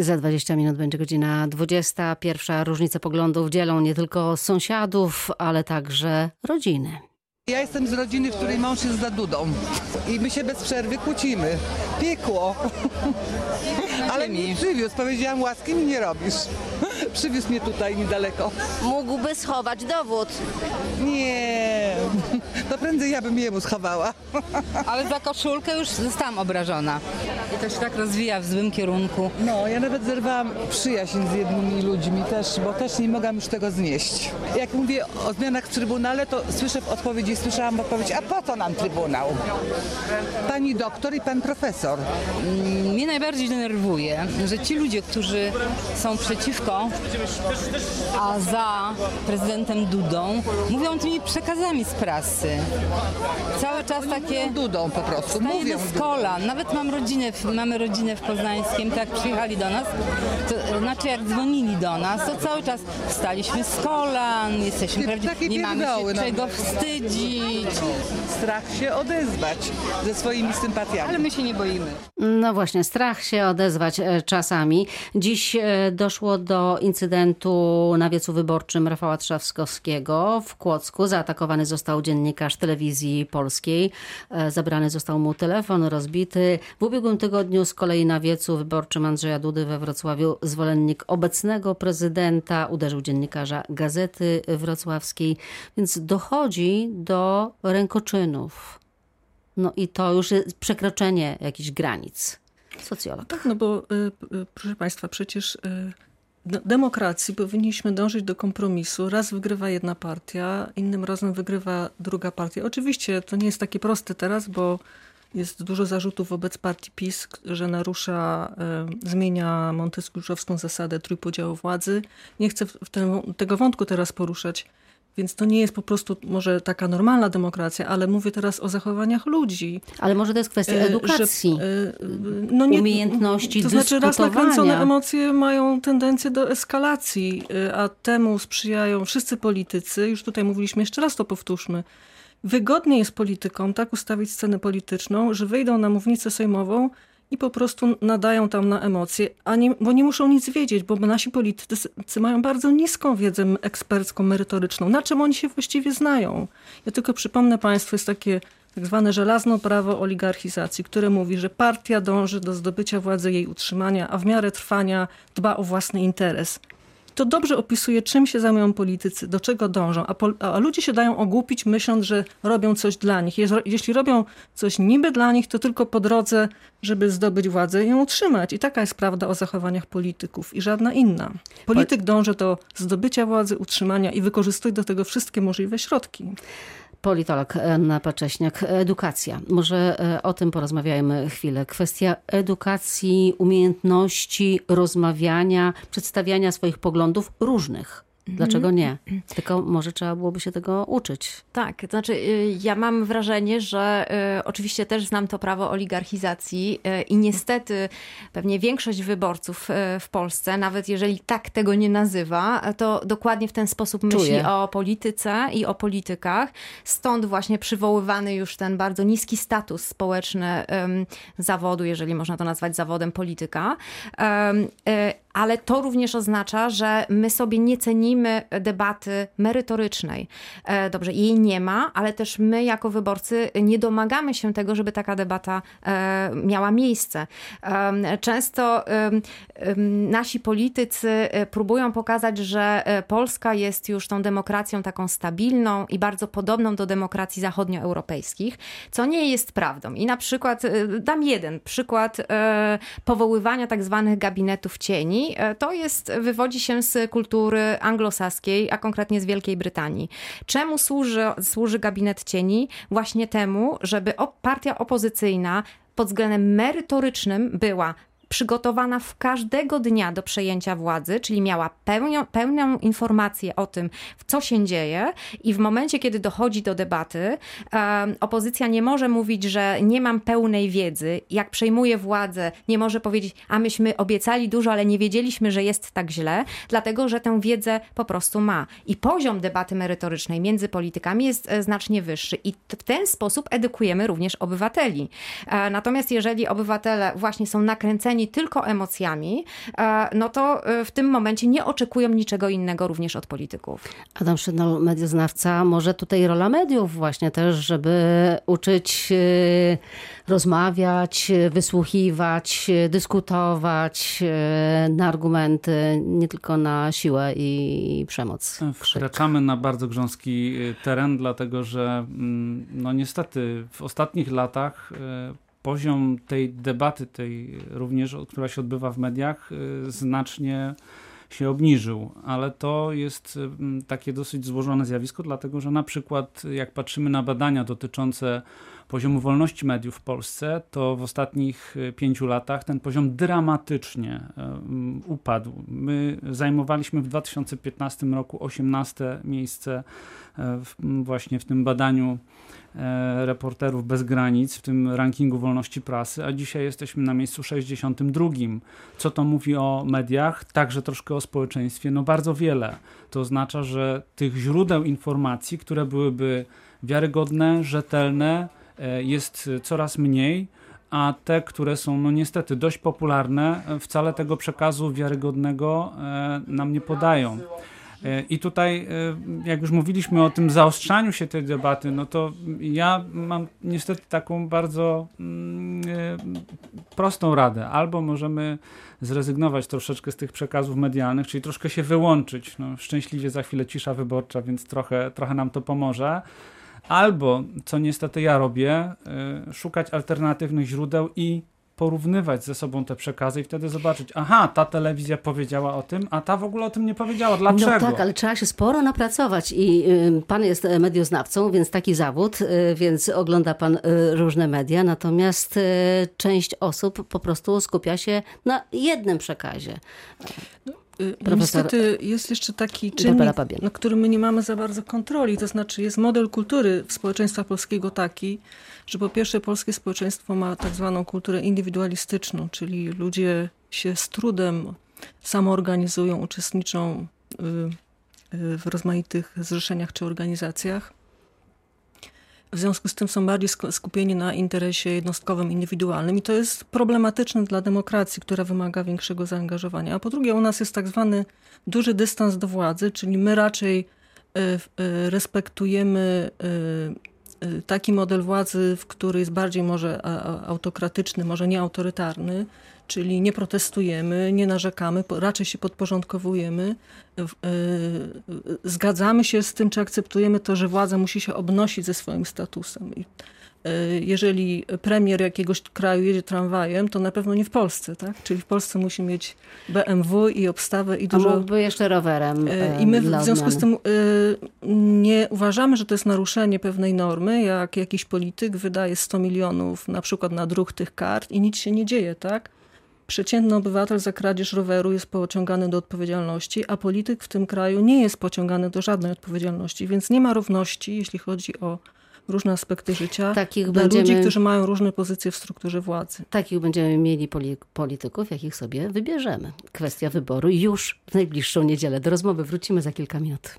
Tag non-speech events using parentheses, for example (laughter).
Za 20 minut będzie godzina 20. Pierwsza różnica poglądów dzielą nie tylko sąsiadów, ale także rodziny. Ja jestem z rodziny, w której mąż jest za dudą i my się bez przerwy kłócimy. Piekło. (laughs) Ale mi przywiózł, powiedziałam łaski mi nie robisz. Przywiózł mnie tutaj niedaleko. Mógłby schować dowód. Nie, (laughs) to prędzej ja bym jemu schowała. (laughs) Ale za koszulkę już zostałam obrażona. I to się tak rozwija w złym kierunku. No, ja nawet zerwałam przyjaźń z jednymi ludźmi też, bo też nie mogłam już tego znieść. Jak mówię o zmianach w Trybunale, to słyszę w odpowiedzi, słyszałam odpowiedź, a po co nam Trybunał? Pani doktor i pan profesor. Mnie najbardziej denerwuje, że ci ludzie, którzy są przeciwko, a za prezydentem Dudą, mówią tymi przekazami z prasy. Cały czas takie... Dudą po prostu, mówią Dudą. skola. Nawet mam rodzinę, mamy rodzinę w Poznańskim, tak przyjechali do nas, to znaczy jak dzwonili do nas, to cały czas wstaliśmy z kolan, jesteśmy prawdziwi, nie mamy się czego wstydzić, Strach się odezwać ze swoimi sympatiami. ale my się nie boimy. No właśnie, strach się odezwać e, czasami. Dziś e, doszło do incydentu na wiecu wyborczym Rafała Trzaskowskiego w Kłodzku. Zaatakowany został dziennikarz telewizji polskiej. E, Zabrany został mu telefon, rozbity. W ubiegłym tygodniu z kolei na wiecu wyborczym Andrzeja Dudy we Wrocławiu zwolennik obecnego prezydenta uderzył dziennikarza Gazety Wrocławskiej. Więc dochodzi do rękoczynów. No i to już jest przekroczenie jakichś granic. Socjolog. Tak, no bo y, y, proszę Państwa, przecież y, demokracji powinniśmy dążyć do kompromisu. Raz wygrywa jedna partia, innym razem wygrywa druga partia. Oczywiście to nie jest takie proste teraz, bo jest dużo zarzutów wobec partii PiS, że narusza, y, zmienia montesquieuszowską zasadę trójpodziału władzy. Nie chcę w ten, tego wątku teraz poruszać. Więc to nie jest po prostu może taka normalna demokracja, ale mówię teraz o zachowaniach ludzi. Ale może to jest kwestia E, edukacji. Że, no umiejętności To znaczy raz nakręcone emocje mają tendencję do eskalacji, e, a temu sprzyjają wszyscy politycy. Już tutaj mówiliśmy, jeszcze raz to powtórzmy. Wygodniej jest politykom tak ustawić scenę polityczną, że wyjdą na mównicę sejmową i po prostu nadają tam na emocje, a nie, bo nie muszą nic wiedzieć, bo nasi politycy mają bardzo niską wiedzę ekspercką, merytoryczną. Na czym oni się właściwie znają? Ja tylko przypomnę Państwu, jest takie tak zwane żelazne prawo oligarchizacji, które mówi, że partia dąży do zdobycia władzy, jej utrzymania, a w miarę trwania dba o własny interes. To dobrze opisuje, czym się zajmują politycy, do czego dążą, a, pol- a ludzie się dają ogłupić, myśląc, że robią coś dla nich. Jeśli robią coś niby dla nich, to tylko po drodze, żeby zdobyć władzę i ją utrzymać. I taka jest prawda o zachowaniach polityków i żadna inna. Polityk dąży do zdobycia władzy, utrzymania i wykorzystuje do tego wszystkie możliwe środki. Politolog Anna Pacześniak. Edukacja. Może e, o tym porozmawiajmy chwilę. Kwestia edukacji, umiejętności rozmawiania, przedstawiania swoich poglądów różnych. Dlaczego nie? Tylko może trzeba byłoby się tego uczyć. Tak, znaczy y, ja mam wrażenie, że y, oczywiście też znam to prawo oligarchizacji y, i niestety pewnie większość wyborców y, w Polsce, nawet jeżeli tak tego nie nazywa, to dokładnie w ten sposób myśli Czuje. o polityce i o politykach. Stąd właśnie przywoływany już ten bardzo niski status społeczny zawodu, jeżeli można to nazwać zawodem polityka. Ale to również oznacza, że my sobie nie cenimy debaty merytorycznej. E, Dobrze, jej nie ma, ale też my jako wyborcy nie domagamy się tego, żeby taka debata e, miała miejsce. Często nasi politycy e, próbują pokazać, że Polska jest już tą demokracją taką stabilną i bardzo podobną do demokracji zachodnioeuropejskich, co nie jest prawdą. I na przykład, dam jeden przykład powoływania tak zwanych gabinetów cieni. E, To jest, wywodzi się z kultury anglosaskiej, a konkretnie z Wielkiej Brytanii. Czemu służy, służy gabinet cieni? Właśnie temu, żeby partia opozycyjna pod względem merytorycznym była przygotowana w każdego dnia do przejęcia władzy, czyli miała pełnią, pełną informację o tym, co się dzieje i w momencie, kiedy dochodzi do debaty, opozycja nie może mówić, że nie mam pełnej wiedzy. Jak przejmuje władzę, nie może powiedzieć, a myśmy obiecali dużo, ale nie wiedzieliśmy, że jest tak źle, dlatego, że tę wiedzę po prostu ma. I poziom debaty merytorycznej między politykami jest e, znacznie wyższy i w ten sposób edukujemy również obywateli. E, Natomiast jeżeli obywatele właśnie są nakręceni napełnieni tylko emocjami, e, no to e, w tym momencie nie oczekują niczego innego również od polityków. Adam Szynol, medioznawca, może tutaj rola mediów właśnie też, żeby uczyć e, rozmawiać, wysłuchiwać, dyskutować na argumenty, nie tylko na siłę i przemoc. Wkraczamy na bardzo grząski teren, dlatego że mm, no niestety w ostatnich latach poziom tej debaty, tej również, która się odbywa w mediach, y, znacznie się obniżył, ale to jest mm, takie dosyć złożone zjawisko, dlatego że na przykład jak patrzymy na badania dotyczące poziomu wolności mediów w Polsce, to w ostatnich y, pięciu latach ten poziom dramatycznie y, upadł. My zajmowaliśmy w 2015 roku 18 miejsce właśnie w tym badaniu reporterów bez granic w tym rankingu wolności prasy, a dzisiaj jesteśmy na miejscu 62. Co to mówi o mediach? Także troszkę o społeczeństwie. No bardzo wiele. To oznacza, że tych źródeł informacji, które byłyby wiarygodne, rzetelne, e, jest coraz mniej, a te, które są no niestety dość popularne, e, wcale tego przekazu wiarygodnego nam nie podają. E, I tutaj, e, jak już mówiliśmy o tym zaostrzaniu się tej debaty, no to ja mam niestety taką bardzo mm, e, prostą radę. Albo możemy zrezygnować troszeczkę z tych przekazów medialnych, czyli troszkę się wyłączyć. No, szczęśliwie za chwilę cisza wyborcza, więc trochę, trochę nam to pomoże. Albo, co niestety ja robię, szukać alternatywnych źródeł i porównywać ze sobą te przekazy i wtedy zobaczyć, aha, ta telewizja powiedziała o tym, a ta w ogóle o tym nie powiedziała. Dlaczego? No tak, ale trzeba się sporo napracować i pan jest medioznawcą, więc taki zawód, y, więc ogląda pan y, różne media, natomiast część osób po prostu skupia się na jednym przekazie. No, Profesor... Niestety jest jeszcze taki czynnik, na którym my nie mamy za bardzo kontroli. To znaczy jest model kultury społeczeństwa polskiego taki, że po pierwsze polskie społeczeństwo ma tak zwaną kulturę indywidualistyczną, czyli ludzie się z trudem samoorganizują, uczestniczą y, y, w rozmaitych zrzeszeniach czy organizacjach. W związku z tym są bardziej skupieni na interesie jednostkowym, indywidualnym i to jest problematyczne dla demokracji, która wymaga większego zaangażowania. A po drugie, u nas jest tak zwany duży dystans do władzy, czyli my raczej y, respektujemy Y, taki model władzy, w który jest bardziej może autokratyczny, może nie autorytarny, czyli nie protestujemy, nie narzekamy, raczej się podporządkowujemy. Y, zgadzamy się z tym, czy akceptujemy to, że władza musi się obnosić ze swoim statusem. Y, jeżeli premier jakiegoś kraju jedzie tramwajem, to na pewno nie w Polsce, tak? Czyli w Polsce musi mieć BMW i obstawę i dużo... A mógłby jeszcze rowerem I my w związku z tym nie uważamy, że to jest naruszenie pewnej normy, jak jakiś polityk wydaje 100 milionów na przykład na druk tych kart i nic się nie dzieje, tak? Przeciętny obywatel za kradzież roweru jest pociągany do odpowiedzialności, a polityk w tym kraju nie jest pociągany do żadnej odpowiedzialności, więc nie ma równości, jeśli chodzi o różne aspekty życia takich dla będziemy, ludzi, którzy mają różne pozycje w strukturze władzy. Takich będziemy mieli polityków, jakich sobie wybierzemy. Kwestia wyboru już w najbliższą niedzielę. Do rozmowy wrócimy za kilka minut.